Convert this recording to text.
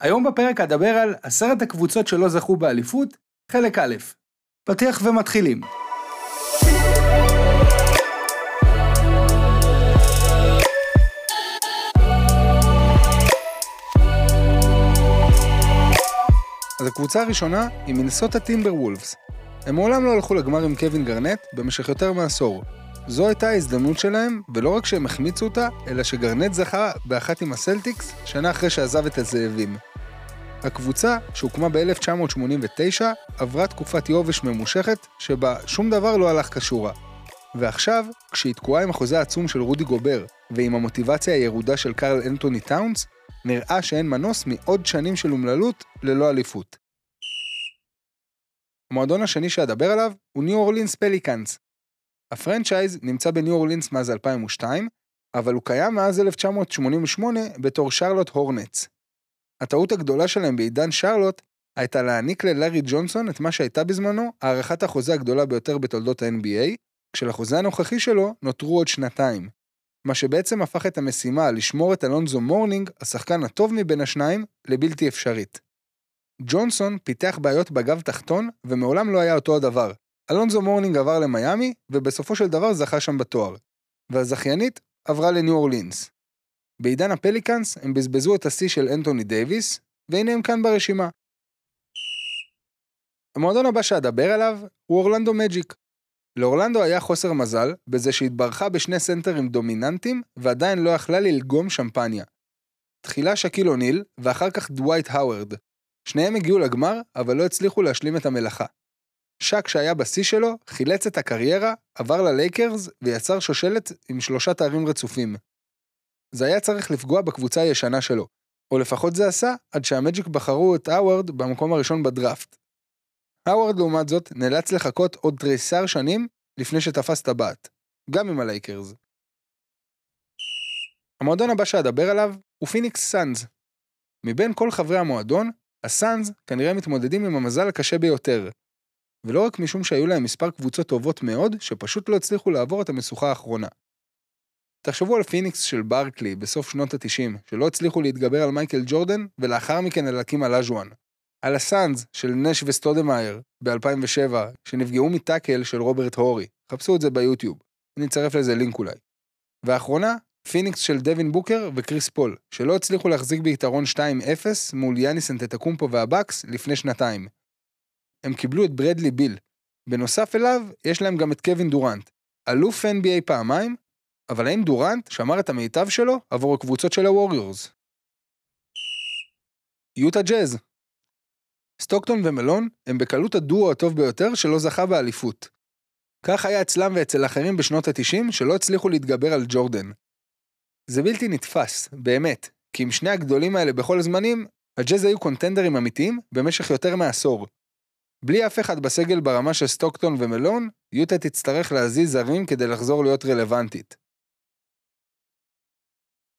היום בפרק אדבר על עשרת הקבוצות שלא זכו באליפות, חלק א', פתיח ומתחילים. אז הקבוצה הראשונה היא מינסוטה טימבר וולפס. הם מעולם לא הלכו לגמר עם קווין גרנט במשך יותר מעשור. זו הייתה ההזדמנות שלהם, ולא רק שהם החמיצו אותה, אלא שגרנט זכה באחת עם הסלטיקס, שנה אחרי שעזב את הזאבים. הקבוצה, שהוקמה ב-1989, עברה תקופת יובש ממושכת, שבה שום דבר לא הלך כשורה. ועכשיו, כשהיא תקועה עם החוזה העצום של רודי גובר, ועם המוטיבציה הירודה של קרל אנטוני טאונס, נראה שאין מנוס מעוד שנים של אומללות ללא אליפות. המועדון השני שאדבר עליו הוא ניו אורלינס פליקאנס. ה franchise נמצא בניו אורלינס מאז 2002, אבל הוא קיים מאז 1988 בתור שרלוט הורנץ. הטעות הגדולה שלהם בעידן שרלוט הייתה להעניק ללארי ג'ונסון את מה שהייתה בזמנו הארכת החוזה הגדולה ביותר בתולדות ה-NBA, כשלחוזה הנוכחי שלו נותרו עוד שנתיים. מה שבעצם הפך את המשימה לשמור את אלונזו מורנינג, השחקן הטוב מבין השניים, לבלתי אפשרית. ג'ונסון פיתח בעיות בגב תחתון, ומעולם לא היה אותו הדבר. אלונזו מורנינג עבר למיאמי, ובסופו של דבר זכה שם בתואר. והזכיינית עברה לניו אורלינס. בעידן הפליקאנס הם בזבזו את השיא של אנטוני דייוויס, והנה הם כאן ברשימה. המועדון הבא שאדבר עליו הוא אורלנדו מג'יק. לאורלנדו היה חוסר מזל בזה שהתברכה בשני סנטרים דומיננטיים ועדיין לא יכלה ללגום שמפניה. תחילה שקיל אוניל ואחר כך דווייט האוורד. שניהם הגיעו לגמר, אבל לא הצליחו להשלים את המלאכה. שק שהיה בשיא שלו, חילץ את הקריירה, עבר ללייקרס ויצר שושלת עם שלושה תארים רצופים. זה היה צריך לפגוע בקבוצה הישנה שלו, או לפחות זה עשה עד שהמג'יק בחרו את האוורד במקום הראשון בדראפט. האוורד לעומת זאת נאלץ לחכות עוד תריסר שנים לפני שתפס טבעת, גם עם הלייקרס. המועדון הבא שאדבר עליו הוא פיניקס סאנז. מבין כל חברי המועדון, הסאנז כנראה מתמודדים עם המזל הקשה ביותר. ולא רק משום שהיו להם מספר קבוצות טובות מאוד, שפשוט לא הצליחו לעבור את המשוכה האחרונה. תחשבו על פיניקס של ברקלי בסוף שנות ה-90, שלא הצליחו להתגבר על מייקל ג'ורדן, ולאחר מכן על אולאג'ואן. על הסאנז של נש וסטודמאייר ב-2007, שנפגעו מטאקל של רוברט הורי. חפשו את זה ביוטיוב. אני אצרף לזה לינק אולי. ואחרונה, פיניקס של דווין בוקר וקריס פול, שלא הצליחו להחזיק ביתרון 2-0 מול יאניס אנטטקומפו והבקס לפני שנתיים. הם קיבלו את ברדלי ביל. בנוסף אליו, יש להם גם את קווין דורנט, אלוף NBA פעמיים, אבל האם דורנט שמר את המיטב שלו עבור הקבוצות של הווריורס? יוטה ג'אז סטוקטון ומלון הם בקלות הדואו הטוב ביותר שלא זכה באליפות. כך היה אצלם ואצל אחרים בשנות ה-90 שלא הצליחו להתגבר על ג'ורדן. זה בלתי נתפס, באמת, כי עם שני הגדולים האלה בכל הזמנים, הג'אז היו קונטנדרים אמיתיים במשך יותר מעשור. בלי אף אחד בסגל ברמה של סטוקטון ומלון, יוטה תצטרך להזיז זרים כדי לחזור להיות רלוונטית.